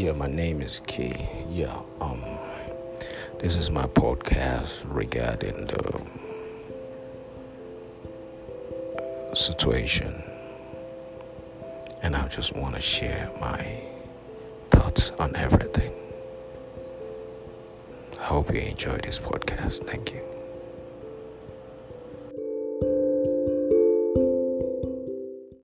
Yeah, my name is Key. Yeah, um, this is my podcast regarding the situation, and I just want to share my thoughts on everything. I hope you enjoy this podcast. Thank you.